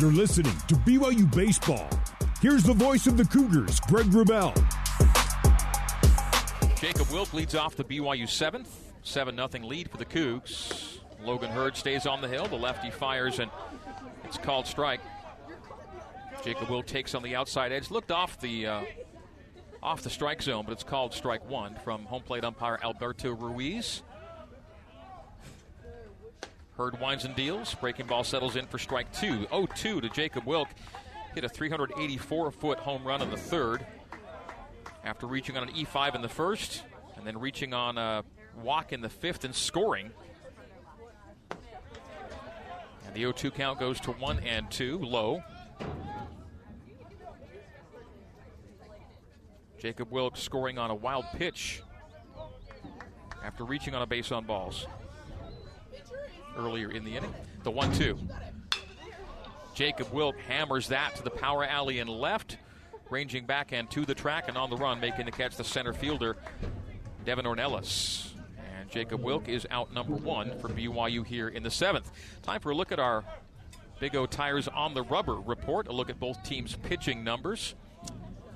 You're listening to BYU Baseball. Here's the voice of the Cougars, Greg Wrubell. Jacob Wilk leads off the BYU seventh. 7 0 lead for the Cougs. Logan Hurd stays on the hill. The lefty fires, and it's called strike. Jacob Wilk takes on the outside edge. Looked off the uh, off the strike zone, but it's called strike one from home plate umpire Alberto Ruiz. Hurd winds and deals. Breaking ball settles in for strike two. 0 2 to Jacob Wilk. Hit a 384 foot home run in the third after reaching on an E5 in the first and then reaching on a walk in the fifth and scoring. And the 0 2 count goes to 1 and 2, low. Jacob Wilk scoring on a wild pitch after reaching on a base on balls earlier in the inning. The 1 2. Jacob Wilk hammers that to the power alley and left, ranging back and to the track and on the run, making the catch the center fielder, Devin Ornelas. And Jacob Wilk is out number one for BYU here in the seventh. Time for a look at our Big O Tires on the Rubber report, a look at both teams' pitching numbers.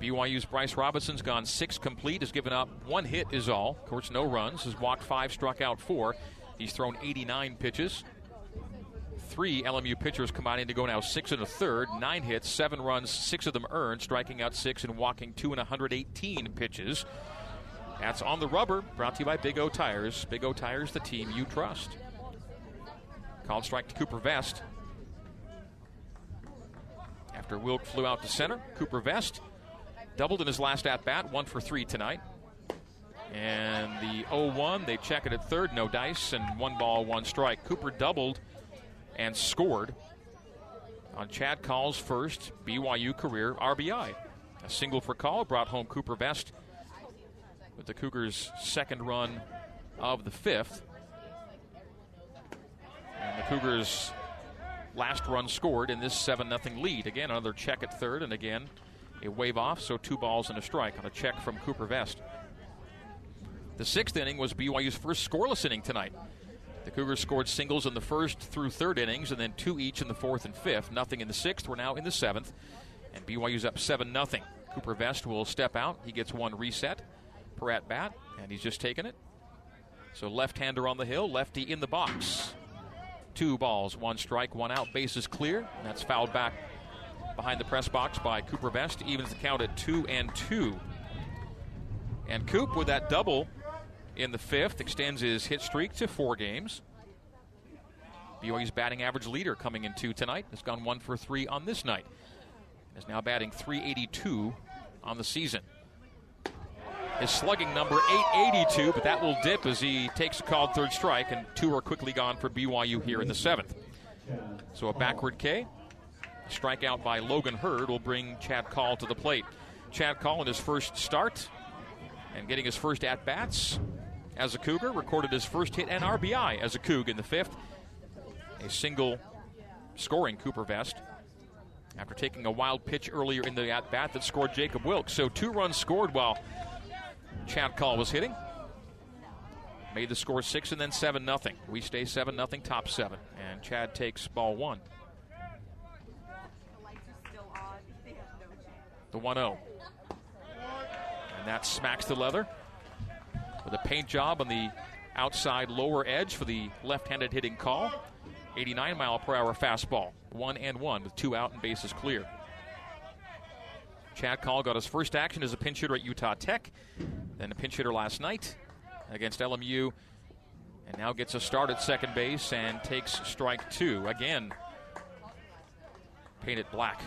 BYU's Bryce Robison's gone six complete, has given up one hit, is all. Of course, no runs, has walked five, struck out four. He's thrown 89 pitches. Three LMU pitchers combining to go now six and a third, nine hits, seven runs, six of them earned, striking out six and walking two and 118 pitches. That's on the rubber, brought to you by Big O Tires. Big O Tires, the team you trust. Called strike to Cooper Vest. After Wilk flew out to center, Cooper Vest doubled in his last at bat, one for three tonight. And the 0 1, they check it at third, no dice, and one ball, one strike. Cooper doubled and scored on Chad Call's first BYU career RBI. A single for Call brought home Cooper Vest with the Cougars' second run of the fifth. And the Cougars' last run scored in this 7 0 lead. Again, another check at third, and again, a wave off, so two balls and a strike on a check from Cooper Vest. The sixth inning was BYU's first scoreless inning tonight. The Cougars scored singles in the first through third innings and then two each in the fourth and fifth. Nothing in the sixth. We're now in the seventh. And BYU's up 7 0. Cooper Vest will step out. He gets one reset per at bat, and he's just taken it. So left hander on the hill, lefty in the box. Two balls, one strike, one out. Bases clear. And that's fouled back behind the press box by Cooper Vest. Evens the count at two and two. And Coop with that double in the fifth extends his hit streak to four games. BYU's batting average leader coming in two tonight. Has gone one for three on this night. Is now batting 382 on the season. His slugging number 882, but that will dip as he takes a called third strike, and two are quickly gone for BYU here in the seventh. So a backward K. Strikeout by Logan Hurd will bring Chad Call to the plate. Chad Call in his first start and getting his first at bats as a Cougar, recorded his first hit and RBI as a Coug in the fifth. A single scoring Cooper Vest after taking a wild pitch earlier in the at bat that scored Jacob Wilkes. So two runs scored while Chad Call was hitting. Made the score six and then seven nothing. We stay seven nothing, top seven, and Chad takes ball one. The 1 0. And that smacks the leather with a paint job on the outside lower edge for the left handed hitting Call. 89 mile per hour fastball. One and one with two out and bases clear. Chad Call got his first action as a pinch hitter at Utah Tech, then a pinch hitter last night against LMU, and now gets a start at second base and takes strike two. Again, painted black.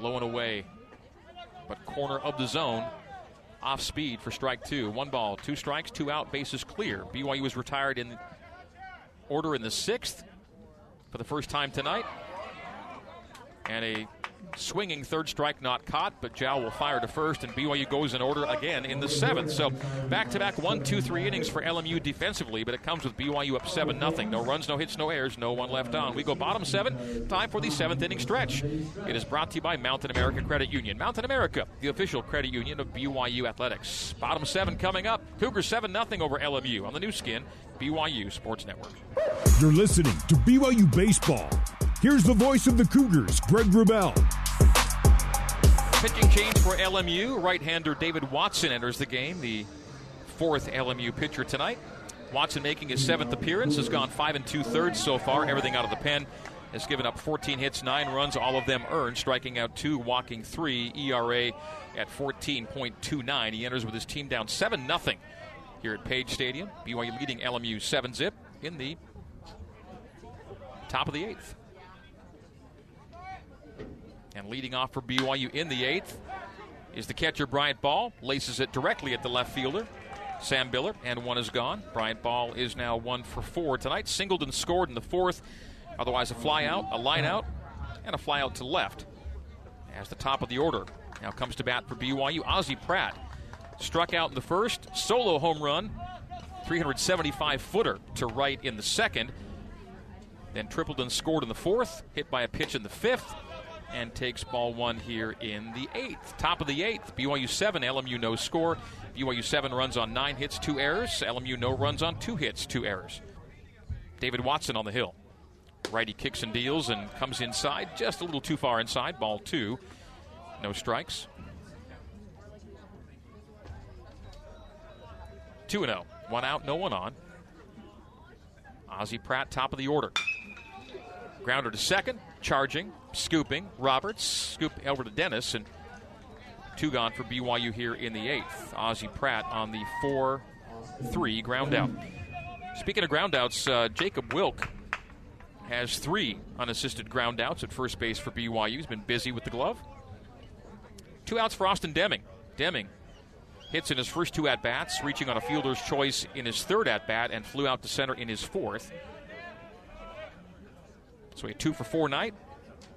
Low and away, but corner of the zone. Off speed for strike two. One ball, two strikes, two out, bases clear. BYU was retired in order in the sixth for the first time tonight. And a swinging third strike not caught, but Zhao will fire to first, and BYU goes in order again in the seventh. So back to back one, two, three innings for LMU defensively, but it comes with BYU up 7 nothing. No runs, no hits, no errors, no one left on. We go bottom seven, time for the seventh inning stretch. It is brought to you by Mountain America Credit Union. Mountain America, the official credit union of BYU Athletics. Bottom seven coming up. Cougars 7 nothing over LMU on the Nu Skin, BYU Sports Network. You're listening to BYU Baseball. Here's the voice of the Cougars, Greg Wrubell. Pitching change for LMU. Right hander David Watson enters the game, the fourth LMU pitcher tonight. Watson making his seventh appearance, has gone five and two thirds so far, everything out of the pen. Has given up 14 hits, nine runs, all of them earned, striking out two, walking three. ERA at 14.29. He enters with his team down 7 0 here at Page Stadium. BYU leading LMU 7 zip in the top of the eighth. And leading off for BYU in the eighth is the catcher Bryant Ball. Laces it directly at the left fielder, Sam Biller, and one is gone. Bryant Ball is now one for four tonight. Singled and scored in the fourth. Otherwise, a fly out, a line out, and a fly out to left. As the top of the order now comes to bat for BYU, Ozzie Pratt. Struck out in the first, solo home run, 375 footer to right in the second. Then tripled and scored in the fourth, hit by a pitch in the fifth, and takes ball one here in the eighth. Top of the eighth, BYU 7, LMU no score. BYU 7 runs on nine hits, two errors. LMU no runs on two hits, two errors. David Watson on the hill. Righty kicks and deals and comes inside, just a little too far inside. Ball two. No strikes. 2 0. One out, no one on. Ozzie Pratt, top of the order. Grounder to second, charging, scooping. Roberts, scoop over to Dennis, and two gone for BYU here in the eighth. Ozzie Pratt on the 4 3 ground out. Speaking of groundouts, uh, Jacob Wilk has three unassisted groundouts at first base for BYU. He's been busy with the glove. Two outs for Austin Deming. Deming hits in his first two at bats, reaching on a fielder's choice in his third at bat, and flew out to center in his fourth. So a two for four night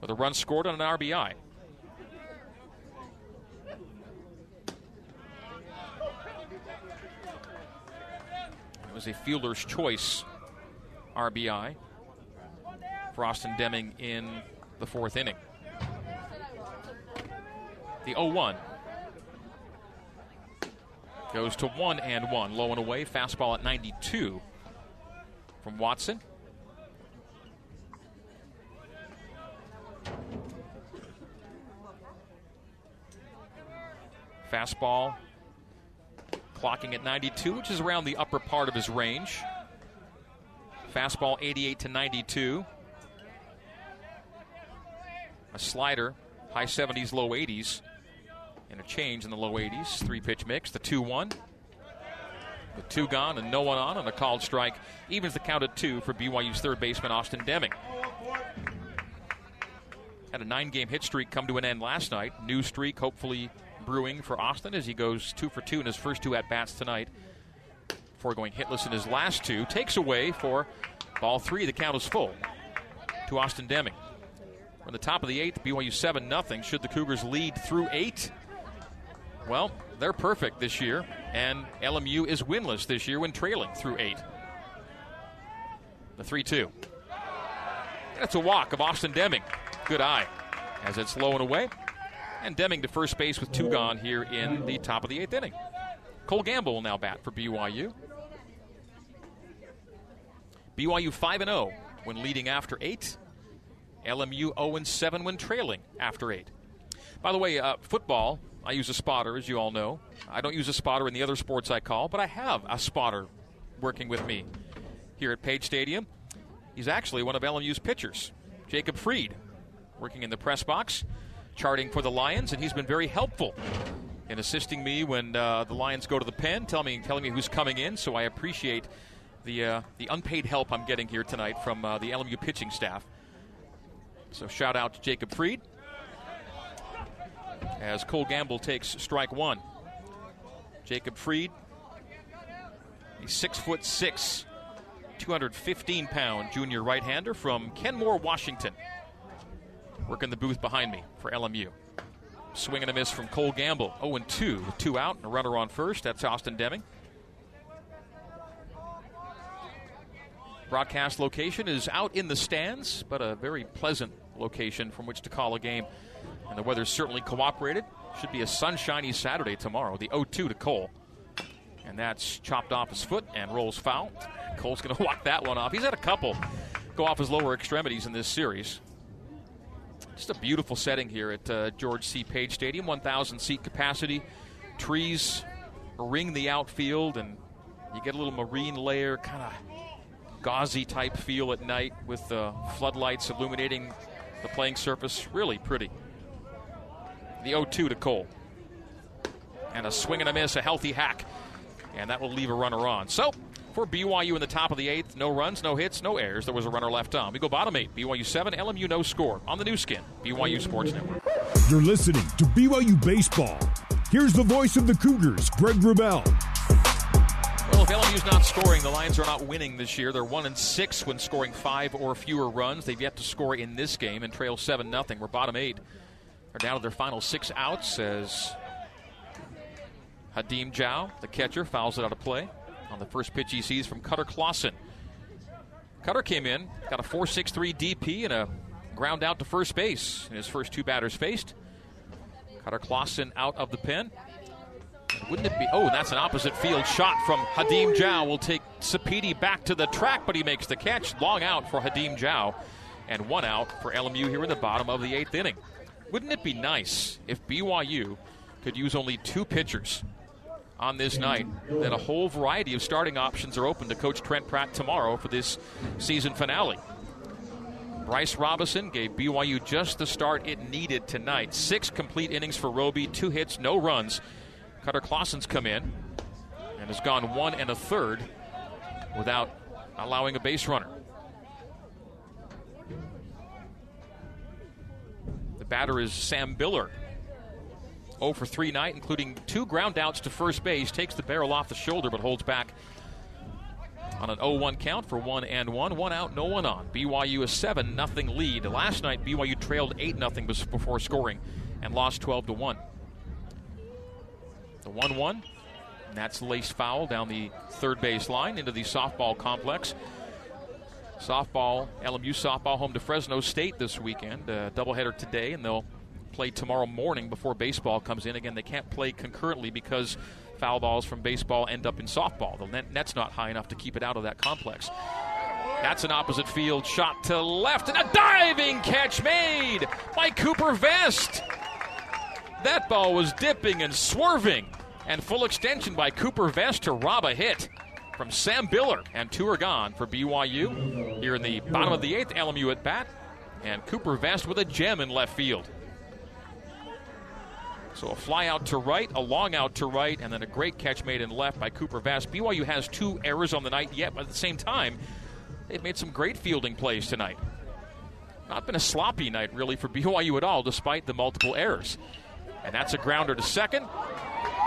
with a run scored on an RBI. It was a fielder's choice RBI for Austin Deming in the fourth inning. The 0 1 goes to 1 and 1. Low and away. Fastball at 92 from Watson. Fastball clocking at 92, which is around the upper part of his range. Fastball 88 to 92. A slider, high 70s, low 80s and a change in the low 80s. Three pitch mix, the 2 1. The two gone and no one on, and a called strike evens the count at two for BYU's third baseman, Austin Deming. Had a nine game hit streak come to an end last night. New streak hopefully brewing for Austin as he goes two for two in his first two at bats tonight. Before going hitless in his last two. Takes away for ball three. The count is full to Austin Deming. In the top of the eighth, BYU 7 0. Should the Cougars lead through eight? Well, they're perfect this year, and LMU is winless this year when trailing through eight. The 3 2. That's a walk of Austin Deming. Good eye as it's low and away. And Deming to first base with two gone here in the top of the eighth inning. Cole Gamble will now bat for BYU. BYU 5 0 when leading after eight. LMU 0 7 when trailing after eight. By the way, uh, football I use a spotter, as you all know. I don't use a spotter in the other sports I call, but I have a spotter working with me here at Page Stadium. He's actually one of LMU's pitchers, Jacob Freed, working in the press box, charting for the Lions, and he's been very helpful in assisting me when uh, the Lions go to the pen, telling me, telling me who's coming in. So I appreciate the uh, the unpaid help I'm getting here tonight from uh, the LMU pitching staff. So shout out to Jacob Freed as Cole Gamble takes strike one. Jacob Freed, a six foot six, 215 pound junior right hander from Kenmore, Washington. Working the booth behind me for LMU. Swing and a miss from Cole Gamble. 0 2, two out, and a runner on first. That's Austin Deming. Broadcast location is out in the stands, but a very pleasant location from which to call a game and the weather's certainly cooperated. Should be a sunshiny Saturday tomorrow. The 0 2 to Cole. And that's chopped off his foot and rolls foul. Cole's going to walk that one off. He's had a couple go off his lower extremities in this series. Just a beautiful setting here at uh, George C. Page Stadium, 1,000 seat capacity. Trees ring the outfield, and you get a little marine layer, kind of gauzy type feel at night with the floodlights illuminating the playing surface. Really pretty. The 0 2 to Cole. And a swing and a miss, a healthy hack. And that will leave a runner on. So, for BYU in the top of the eighth, no runs, no hits, no errors. There was a runner left on. We go bottom eight. BYU 7, LMU no score. On the Nu Skin, BYU Sports Network. You're listening to BYU Baseball. Here's the voice of the Cougars, Greg Wrubell. Well, if LMU's not scoring, the Lions are not winning this year. They're one and six when scoring five or fewer runs. They've yet to score in this game and trail seven nothing. We're bottom eight. Are down to their final six outs as Hadim Zhao, the catcher, fouls it out of play on the first pitch he sees from Cutter Clausen. Cutter came in, got a 4.63 DP and a ground out to first base in his first two batters faced. Cutter Clausen out of the pen. Wouldn't it be? Oh, that's an opposite field shot from Hadim Zhao. Will take Sapedi back to the track, but he makes the catch. Long out for Hadim Zhao, and one out for LMU here in the bottom of the eighth inning. Wouldn't it be nice if BYU could use only two pitchers on this night? Then a whole variety of starting options are open to Coach Trent Pratt tomorrow for this season finale. Bryce Robison gave BYU just the start it needed tonight. Six complete innings for Roby, two hits, no runs. Cutter Clausen's come in and has gone one and a third without allowing a base runner. The batter is Sam Biller. 0 for 3 night, including two ground outs to first base. Takes the barrel off the shoulder, but holds back on an 0-1 count for one and one. One out, no one on. BYU a 7 nothing lead. Last night, BYU trailed 8 nothing before scoring and lost 12 to 1. The 1 1. And that's laced foul down the third base line into the softball complex. Softball, LMU softball home to Fresno State this weekend. Uh, doubleheader today, and they'll play tomorrow morning before baseball comes in. Again, they can't play concurrently because foul balls from baseball end up in softball. The net, net's not high enough to keep it out of that complex. That's an opposite field shot to left, and a diving catch made by Cooper Vest. That ball was dipping and swerving, and full extension by Cooper Vest to rob a hit from Sam Biller, and two are gone for BYU. Here in the bottom of the eighth, LMU at bat, and Cooper Vest with a gem in left field. So a fly out to right, a long out to right, and then a great catch made in left by Cooper Vest. BYU has two errors on the night yet, but at the same time, they've made some great fielding plays tonight. Not been a sloppy night, really, for BYU at all, despite the multiple errors. And that's a grounder to second.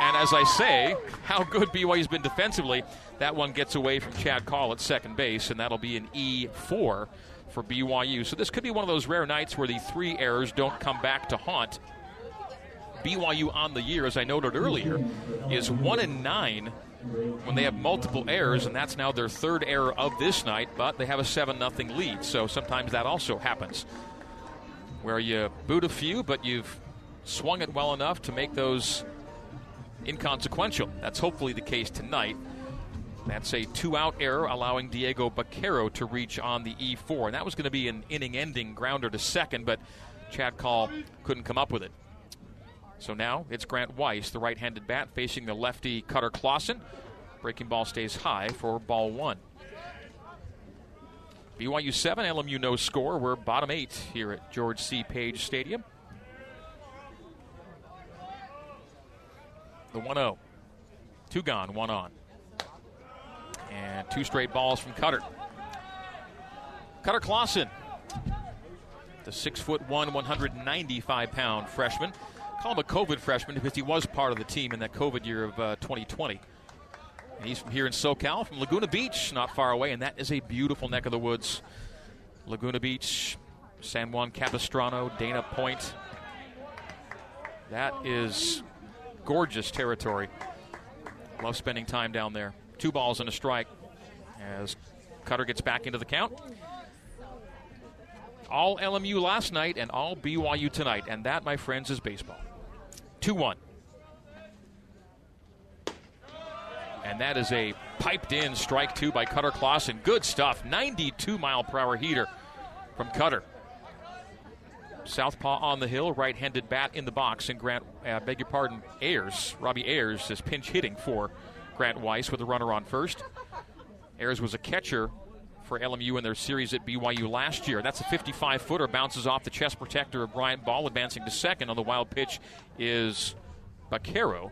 And as I say, how good BYU's been defensively, that one gets away from Chad Call at second base, and that'll be an E4 for BYU. So this could be one of those rare nights where the three errors don't come back to haunt BYU on the year, as I noted earlier, is one and nine when they have multiple errors, and that's now their third error of this night. But they have a seven nothing lead, so sometimes that also happens, where you boot a few, but you've swung it well enough to make those inconsequential. That's hopefully the case tonight. That's a two out error, allowing Diego Baquero to reach on the E4. And that was going to be an inning ending grounder to second, but Chad Call couldn't come up with it. So now it's Grant Weiss, the right handed bat, facing the lefty Cutter Clausen. Breaking ball stays high for ball one. BYU 7, LMU no score. We're bottom eight here at George C. Page Stadium. The 1 0. Two gone, one on. And two straight balls from Cutter. Cutter Clausen, the six foot one, 195 pound freshman. Call him a COVID freshman because he was part of the team in that COVID year of uh, 2020. And he's from here in SoCal, from Laguna Beach, not far away, and that is a beautiful neck of the woods. Laguna Beach, San Juan Capistrano, Dana Point. That is gorgeous territory. Love spending time down there. Two balls and a strike as Cutter gets back into the count. All LMU last night and all BYU tonight. And that, my friends, is baseball. 2 1. And that is a piped in strike two by Cutter Clausen. Good stuff. 92 mile per hour heater from Cutter. Southpaw on the hill, right handed bat in the box, and Grant, uh, beg your pardon, Ayers, Robbie Ayers is pinch hitting for Grant Weiss with a runner on first. Ayers was a catcher for LMU in their series at BYU last year. That's a 55 footer, bounces off the chest protector of Bryant Ball, advancing to second. On the wild pitch is Baquero.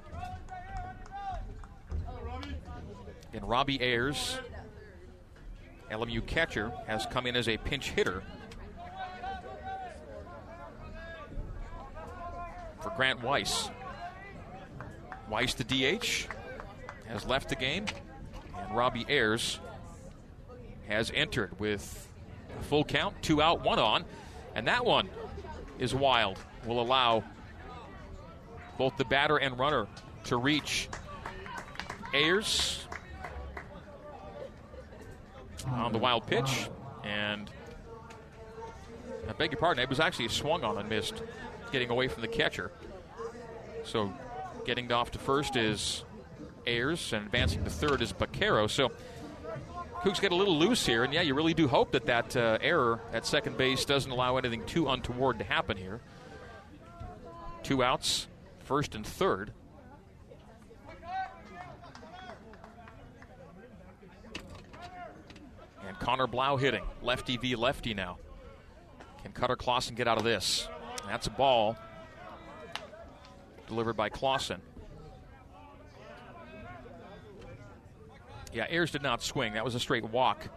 And Robbie Ayers, LMU catcher, has come in as a pinch hitter for Grant Weiss. Weiss, the DH, has left the game, and Robbie Ayers has entered with full count, two out, one on, and that one is wild. Will allow both the batter and runner to reach. Ayers on the wild pitch, and I beg your pardon, it was actually swung on and missed, getting away from the catcher. So getting off to first is Ayers, and advancing to third is Baquero. So Cougs get a little loose here, and yeah, you really do hope that that uh, error at second base doesn't allow anything too untoward to happen here. Two outs, first and third. And Connor Blau hitting. Lefty v lefty now. Can Cutter Clausen get out of this? That's a ball delivered by Clausen. Yeah, Ayers did not swing. That was a straight walk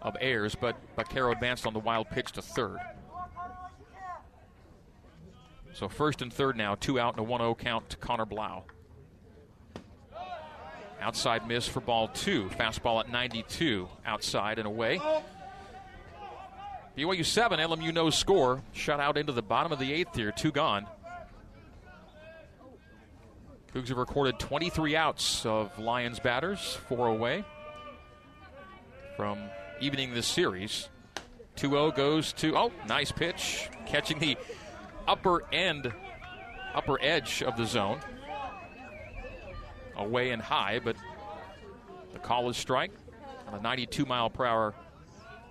of Ayers, but Baquero advanced on the wild pitch to third. So first and third now, two out and a 1 0 count to Connor Blau. Outside miss for ball two. Fastball at 92, outside and away. BYU 7, LMU no score. Shut out into the bottom of the eighth here, two gone. Cougs have recorded 23 outs of Lions batters, four away from evening this series. 2 0 goes to, oh, nice pitch, catching the upper end, upper edge of the zone. Away and high, but the call is strike on a 92 mile per hour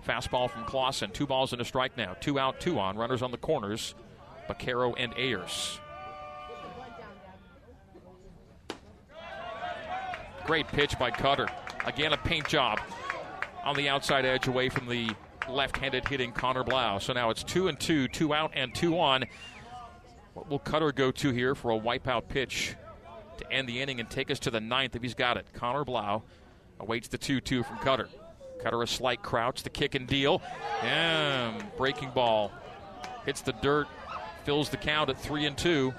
fastball from Clausen. Two balls and a strike now. Two out, two on. Runners on the corners. Baquero and Ayers. Great pitch by Cutter. Again, a paint job on the outside edge away from the left-handed hitting Connor Blau. So now it's two and two, two out and two on. What will Cutter go to here for a wipeout pitch to end the inning and take us to the ninth if he's got it? Connor Blau awaits the 2-2 from Cutter. Cutter a slight crouch, the kick and deal. And breaking ball hits the dirt, fills the count at three and two.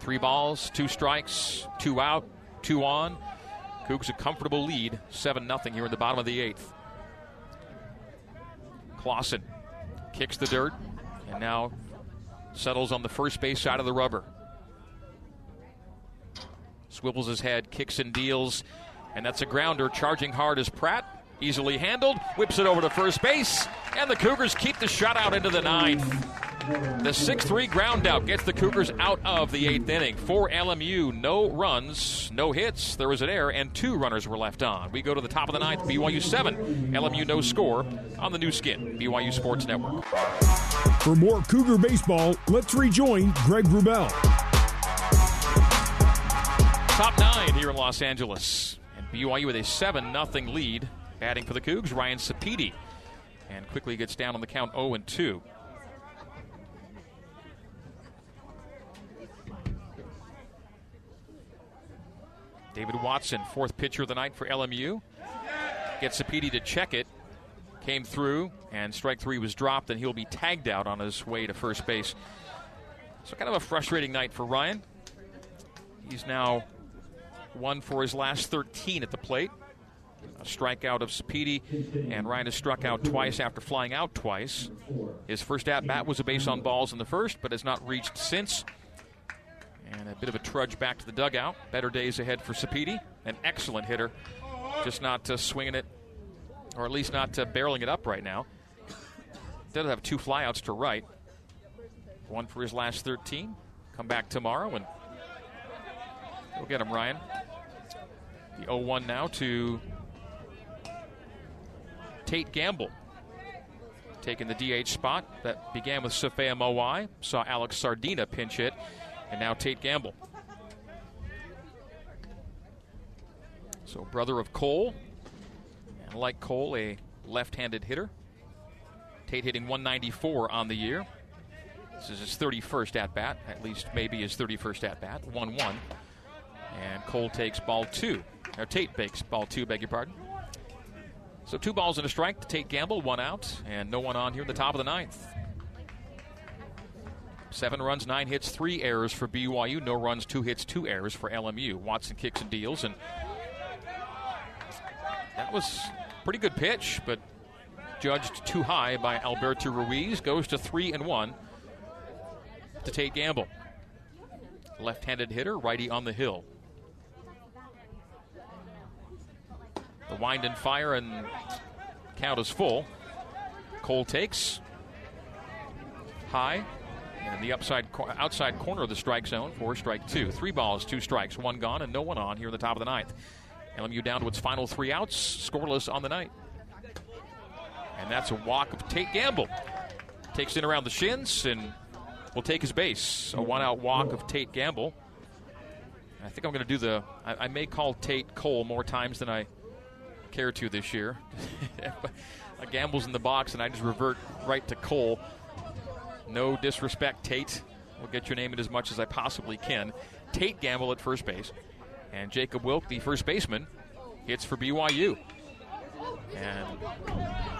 Three balls, two strikes, two out two on. Cougs a comfortable lead, 7 0 here in the bottom of the eighth. Clausen kicks the dirt and now settles on the first base side of the rubber. Swivels his head, kicks and deals, and that's a grounder. Charging hard as Pratt. Easily handled, whips it over to first base, and the Cougars keep the shutout into the ninth. The 6 3 ground out gets the Cougars out of the eighth inning. For LMU, no runs, no hits. There was an error, and two runners were left on. We go to the top of the ninth, BYU 7. LMU no score on the Nu Skin, BYU Sports Network. For more Cougar baseball, let's rejoin Greg Wrubell. Top nine here in Los Angeles. And BYU with a 7 0 lead. Batting for the Cougs, Ryan Sapedi. And quickly gets down on the count 0 and 2. David Watson, fourth pitcher of the night for LMU. Gets Sapedi to check it. Came through, and strike three was dropped, and he'll be tagged out on his way to first base. So, kind of a frustrating night for Ryan. He's now one for his last 13 at the plate. A strikeout of Sapedi, and Ryan has struck out twice after flying out twice. His first at bat was a base on balls in the first, but has not reached since. And a bit of a trudge back to the dugout. Better days ahead for Sapedi. An excellent hitter. Just not uh, swinging it, or at least not uh, barreling it up right now. Does have two flyouts to right. One for his last 13. Come back tomorrow and we'll get him, Ryan. The 0 1 now to Tate Gamble. taking the DH spot that began with Safea Moai, saw Alex Sardina pinch hit, and now Tate Gamble. So, brother of Cole, and like Cole, a left handed hitter. Tate hitting 194 on the year. This is his 31st at bat, at least maybe his 31st at bat, 1 1. And Cole takes ball two. Or Tate takes ball two, beg your pardon. So two balls and a strike to Tate Gamble, one out, and no one on here in the top of the ninth. Seven runs, nine hits, three errors for BYU. No runs, two hits, two errors for LMU. Watson kicks and deals, and that was pretty good pitch, but judged too high by Alberto Ruiz. Goes to three and one to Tate Gamble. Left-handed hitter, righty on the hill. The wind and fire and count is full. Cole takes high and the upside outside corner of the strike zone for strike two. Three balls, two strikes, one gone, and no one on here in the top of the ninth. LMU down to its final three outs, scoreless on the night. And that's a walk of Tate Gamble. Takes in around the shins and will take his base. A one out walk of Tate Gamble. I think I'm going to do the. I, I, may call Tate Cole more times than I care to this year. gamble's in the box, and I just revert right to Cole. No disrespect, Tate. We'll get your name in as much as I possibly can. Tate Gamble at first base. And Jacob Wilk, the first baseman, hits for BYU. And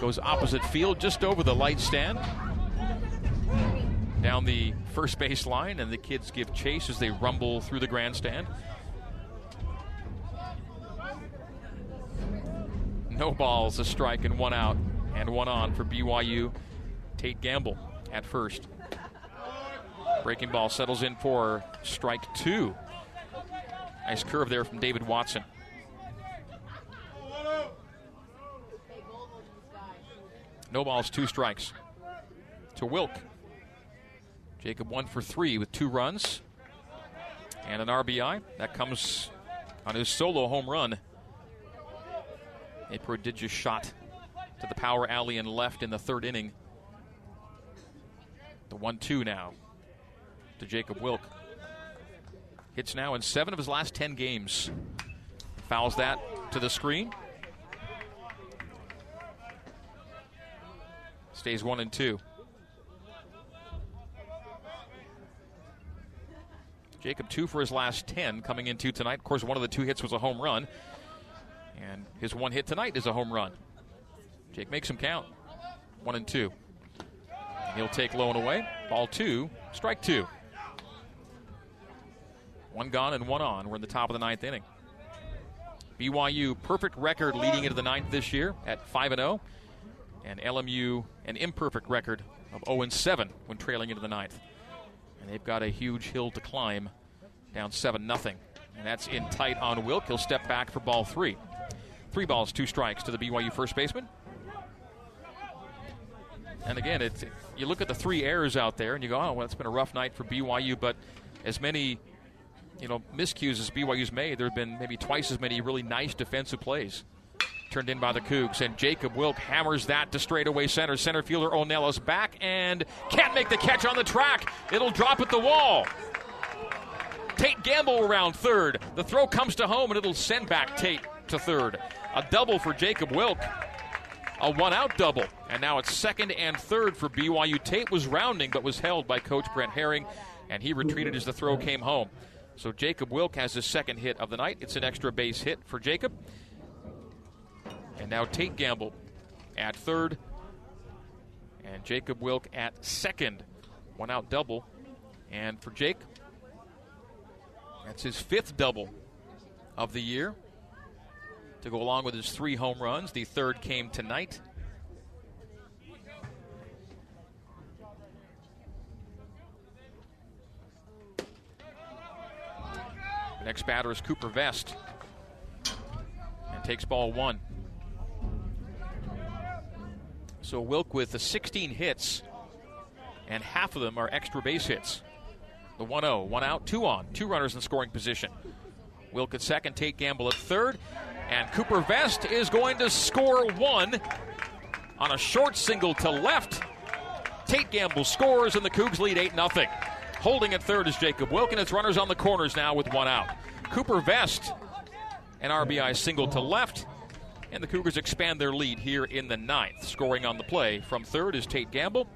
goes opposite field just over the light stand. Down the first base line, and the kids give chase as they rumble through the grandstand. No balls, a strike, and one out, and one on for BYU. Tate Gamble at first. Breaking ball settles in for strike two. Nice curve there from David Watson. No balls, two strikes. To Wilk. Jacob one for three with two runs and an RBI. That comes on his solo home run a prodigious shot to the power alley and left in the third inning. The 1 2 now to Jacob Wilk. Hits now in seven of his last 10 games. Fouls that to the screen. Stays one and two. Jacob two for his last 10 coming into tonight. Of course, one of the two hits was a home run. And his one hit tonight is a home run. Jake makes him count. One and two. He'll take low and away. Ball two, strike two. One gone and one on. We're in the top of the ninth inning. BYU perfect record leading into the ninth this year at 5 and 0, and LMU an imperfect record of 0 and 7 when trailing into the ninth. And they've got a huge hill to climb, down 7 0. And that's in tight on Wilk. He'll step back for ball three. Three balls, two strikes to the BYU first baseman. And again, it's, you look at the three errors out there and you go, oh, well, it's been a rough night for BYU, but as many you know, miscues as BYU's made, there have been maybe twice as many really nice defensive plays turned in by the Cougs. And Jacob Wilk hammers that to straightaway center. Center fielder O'Neill back and can't make the catch on the track. It'll drop at the wall. Tate Gamble around third. The throw comes to home and it'll send back Tate to third. A double for Jacob Wilk. A one out double. And now it's second and third for BYU. Tate was rounding but was held by Coach Brent Herring, and he retreated as the throw came home. So Jacob Wilk has his second hit of the night. It's an extra base hit for Jacob. And now Tate Gamble at third. And Jacob Wilk at second. One out double. And for Jake, that's his fifth double of the year to go along with his three home runs. The third came tonight. The next batter is Cooper Vest and takes ball one. So Wilk with the 16 hits, and half of them are extra base hits. The 1 0, one out, two on, two runners in scoring position. Wilk at second, Tate Gamble at third, and Cooper Vest is going to score one on a short single to left. Tate Gamble scores, and the Cougs lead 8 0. Holding at third is Jacob Wilk, and it's runners on the corners now with one out. Cooper Vest, an RBI single to left, and the Cougars expand their lead here in the ninth. Scoring on the play from third is Tate Gamble.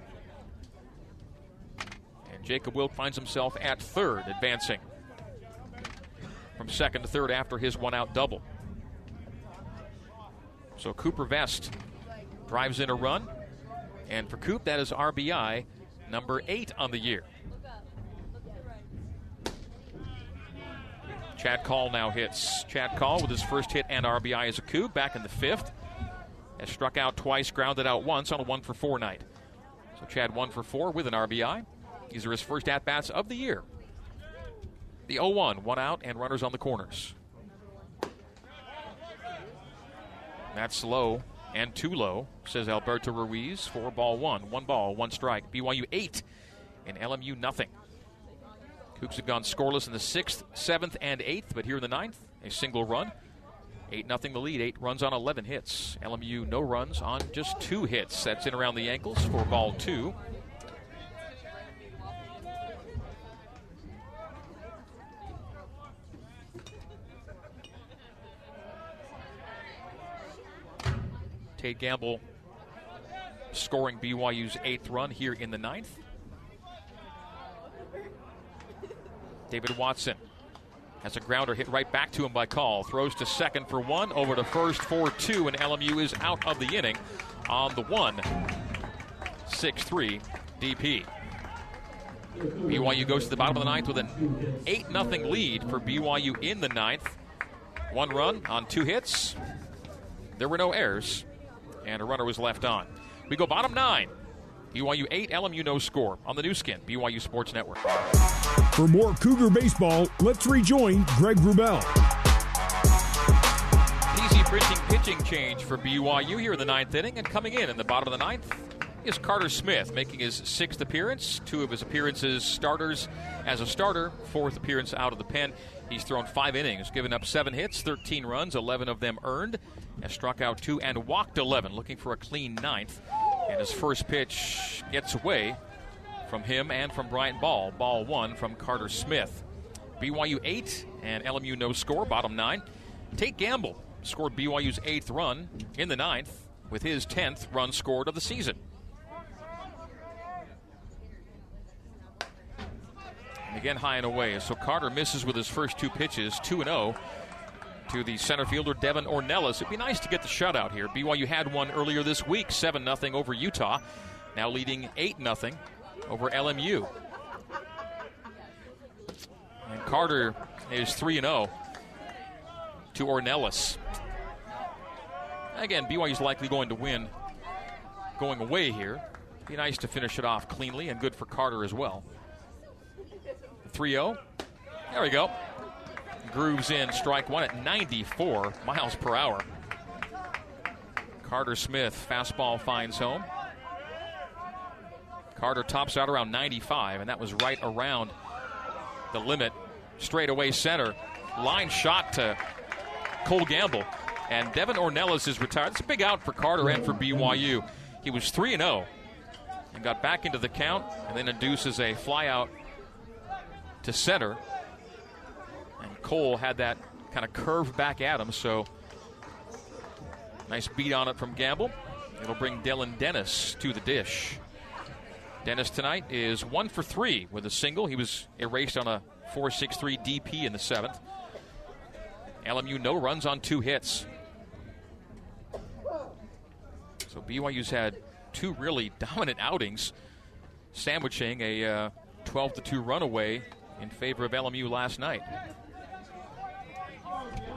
And Jacob Wilk finds himself at third, advancing from second to third after his one out double. So Cooper Vest drives in a run. And for Coop, that is RBI number eight on the year. Chad Call now hits. Chad Call with his first hit and RBI as a Coop back in the fifth. Has struck out twice, grounded out once on a one for four night. So Chad one for four with an RBI. These are his first at bats of the year. The 0 1, one out, and runners on the corners. That's low and too low, says Alberto Ruiz. Four ball one, one ball, one strike. BYU eight, and LMU nothing. Cougs have gone scoreless in the sixth, seventh, and eighth, but here in the ninth, a single run. 8 nothing the lead, 8 runs on 11 hits. LMU no runs on just two hits. That's in around the ankles for ball two. Tate Gamble scoring BYU's eighth run here in the ninth. David Watson has a grounder hit right back to him by Call. Throws to second for one, over to first for two, and LMU is out of the inning on the one. 6 3 DP. BYU goes to the bottom of the ninth with an 8 0 lead for BYU in the ninth. One run on two hits. There were no errors, and a runner was left on. We go bottom nine. BYU 8, LMU no score on the Nu Skin, BYU Sports Network. For more Cougar baseball, let's rejoin Greg Wrubell. Easy pitching, pitching change for BYU here in the ninth inning, and coming in in the bottom of the ninth is Carter Smith, making his sixth appearance. Two of his appearances starters as a starter, fourth appearance out of the pen. He's thrown five innings, given up seven hits, 13 runs, 11 of them earned, has struck out two and walked 11, looking for a clean ninth. And his first pitch gets away from him and from Bryant Ball. Ball one from Carter Smith. BYU 8 and LMU no score, bottom nine. Tate Gamble scored BYU's eighth run in the ninth with his 10th run scored of the season. Again, high and away. So Carter misses with his first two pitches, 2 0 to the center fielder Devin Ornelas. It'd be nice to get the shutout here. BYU had one earlier this week, 7 0 over Utah, now leading 8 0 over LMU. And Carter is 3 0 to Ornelas. Again, BYU's likely going to win going away here. Be nice to finish it off cleanly and good for Carter as well. 3 0. There we go grooves in strike one at 94 miles per hour. Carter Smith, fastball finds home. Carter tops out around 95, and that was right around the limit. Straightaway center. Line shot to Cole Gamble. And Devin Ornelas is retired. It's a big out for Carter and for BYU. He was 3 0 and got back into the count and then induces a flyout to center. And Cole had that kind of curve back at him, so nice beat on it from Gamble. It'll bring Dylan Dennis to the dish. Dennis tonight is one for three with a single. He was erased on a 4-6-3 DP in the seventh. LMU no runs on two hits. So BYU's had two really dominant outings, sandwiching a uh, 12 to 2 runaway in favor of LMU last night.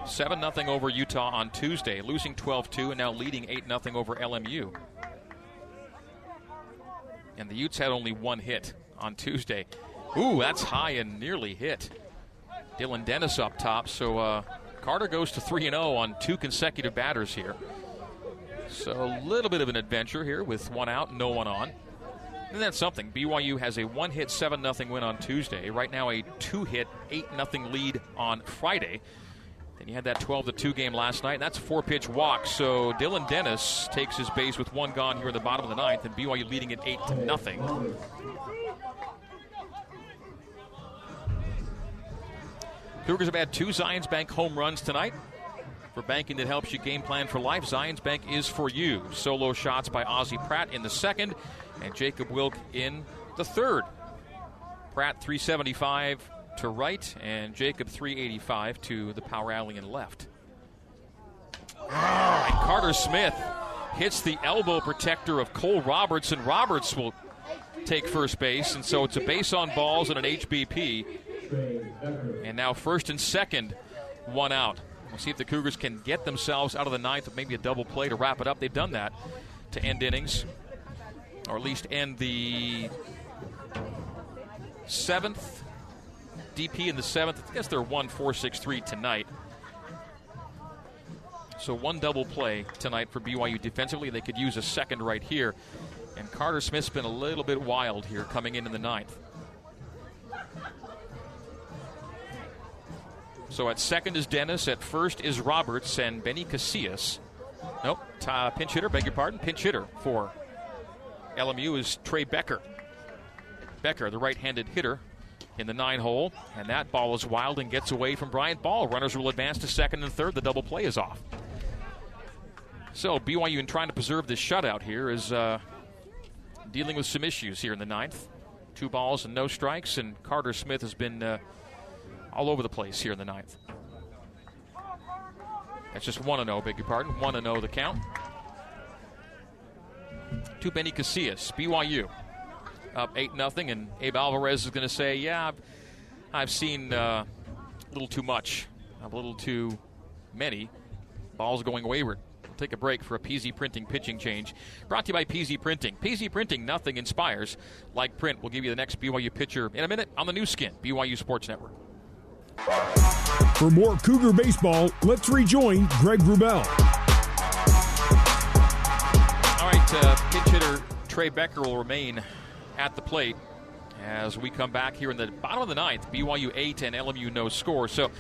7 0 over Utah on Tuesday, losing 12 2 and now leading 8 0 over LMU. And the Utes had only one hit on Tuesday. Ooh, that's high and nearly hit. Dylan Dennis up top. So uh, Carter goes to 3 0 on two consecutive batters here. So a little bit of an adventure here with one out, no one on. And that's something. BYU has a one hit 7 0 win on Tuesday. Right now, a two hit 8 0 lead on Friday. Then you had that 12 to 2 game last night, that's a four pitch walk. So Dylan Dennis takes his base with one gone here in the bottom of the ninth, and BYU leading it 8 to nothing. Cougars have had two Zions Bank home runs tonight. For banking that helps you game plan for life, Zions Bank is for you. Solo shots by Ozzie Pratt in the second, and Jacob Wilk in the third. Pratt 375 to right, and Jacob 385 to the power alley and left. And Carter Smith hits the elbow protector of Cole Roberts, and Roberts will take first base, and so it's a base on balls and an HBP. And now first and second, one out. We'll see if the Cougars can get themselves out of the ninth with maybe a double play to wrap it up. They've done that to end innings, or at least end the seventh. DP in the seventh. I guess they're one four six three tonight. So one double play tonight for BYU defensively. They could use a second right here. And Carter Smith's been a little bit wild here coming in in the ninth. So at second is Dennis. At first is Roberts and Benny Casillas. Nope, uh, pinch hitter, beg your pardon. Pinch hitter for LMU is Trey Becker. Becker, the right handed hitter in the nine hole. And that ball is wild and gets away from Bryant Ball. Runners will advance to second and third. The double play is off. So BYU, in trying to preserve this shutout here, is uh, dealing with some issues here in the ninth. Two balls and no strikes, and Carter Smith has been uh, all over the place here in the ninth. That's just 1 0, beg your pardon. 1 0 the count. To Benny Casillas, BYU. Up 8 0, and Abe Alvarez is going to say, Yeah, I've, I've seen uh, a little too much, a little too many balls going wayward. We'll take a break for a PZ Printing pitching change. Brought to you by PZ Printing. PZ Printing, nothing inspires like print. We'll give you the next BYU pitcher in a minute on the Nu Skin, BYU Sports Network. For more Cougar baseball, let's rejoin Greg Wrubell. Uh, pinch hitter Trey Becker will remain at the plate as we come back here in the bottom of the ninth. BYU 8 and LMU no score. So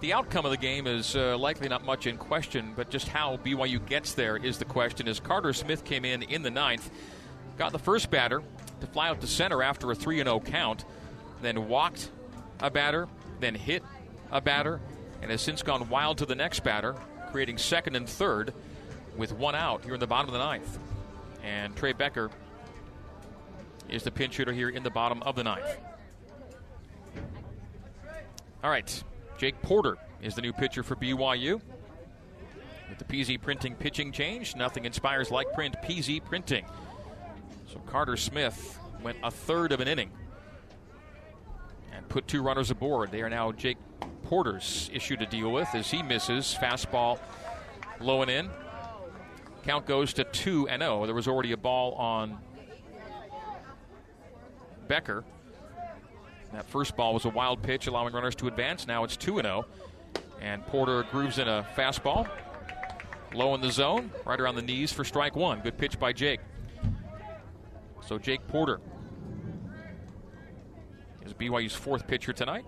the outcome of the game is uh, likely not much in question, but just how BYU gets there is the question. As Carter Smith came in in the ninth, got the first batter to fly out to center after a 3 0 count, then walked a batter, then hit a batter, and has since gone wild to the next batter, creating second and third with one out here in the bottom of the ninth. And Trey Becker is the pinch hitter here in the bottom of the ninth. All right, Jake Porter is the new pitcher for BYU. With the PZ Printing pitching change, nothing inspires like print PZ Printing. So Carter Smith went a third of an inning and put two runners aboard. They are now Jake Porter's issue to deal with as he misses fastball low and in. Count goes to 2 and 0. There was already a ball on Becker. That first ball was a wild pitch, allowing runners to advance. Now it's 2 0. And Porter grooves in a fastball. Low in the zone, right around the knees for strike one. Good pitch by Jake. So Jake Porter is BYU's fourth pitcher tonight.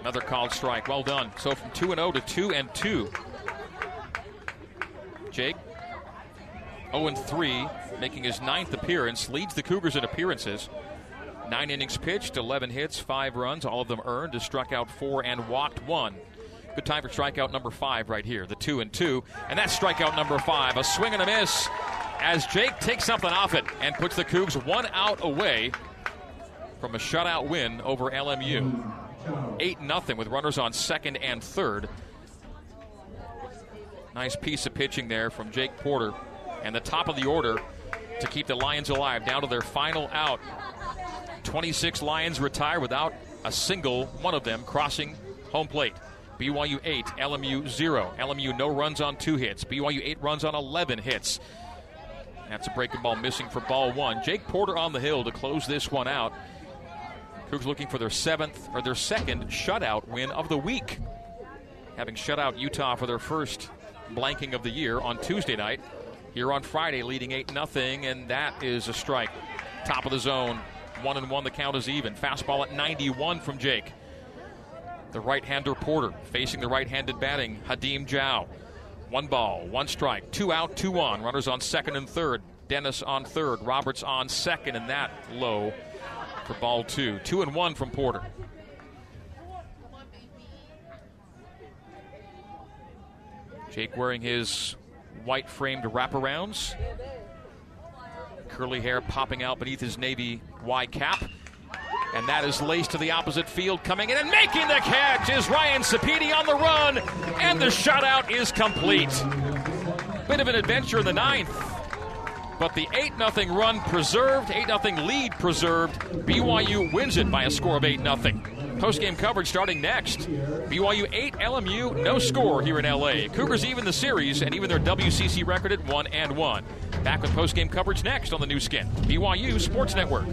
Another called strike. Well done. So from 2 0 to 2 and 2. Jake 0 3, making his ninth appearance, leads the Cougars in appearances. Nine innings pitched, 11 hits, five runs, all of them earned. Has struck out four and walked one. Good time for strikeout number five right here, the two and two. And that's strikeout number five. A swing and a miss as Jake takes something off it and puts the Cougs one out away from a shutout win over LMU. 8 0 with runners on second and third. Nice piece of pitching there from Jake Porter. And the top of the order to keep the Lions alive down to their final out. 26 Lions retire without a single one of them crossing home plate. BYU 8, LMU 0. LMU no runs on two hits. BYU 8 runs on 11 hits. That's a breaking ball missing for ball one. Jake Porter on the hill to close this one out. Cougs looking for their seventh or their second shutout win of the week. Having shut out Utah for their first blanking of the year on Tuesday night. Here on Friday, leading 8 0, and that is a strike. Top of the zone. One and one, the count is even. Fastball at 91 from Jake. The right hander Porter facing the right handed batting, Hadim Zhao. One ball, one strike, two out, two on. Runners on second and third. Dennis on third. Roberts on second, and that low for ball two. Two and one from Porter. Jake wearing his white framed wraparounds. Curly hair popping out beneath his navy Y cap. And that is laced to the opposite field. Coming in and making the catch is Ryan Sapedi on the run. And the shutout is complete. Bit of an adventure in the ninth. But the 8 0 run preserved, 8 0 lead preserved. BYU wins it by a score of 8 0. Post-game coverage starting next. BYU 8, LMU no score here in LA. Cougars even the series and even their WCC record at 1 and 1. Back with post-game coverage next on the Nu Skin, BYU Sports Network.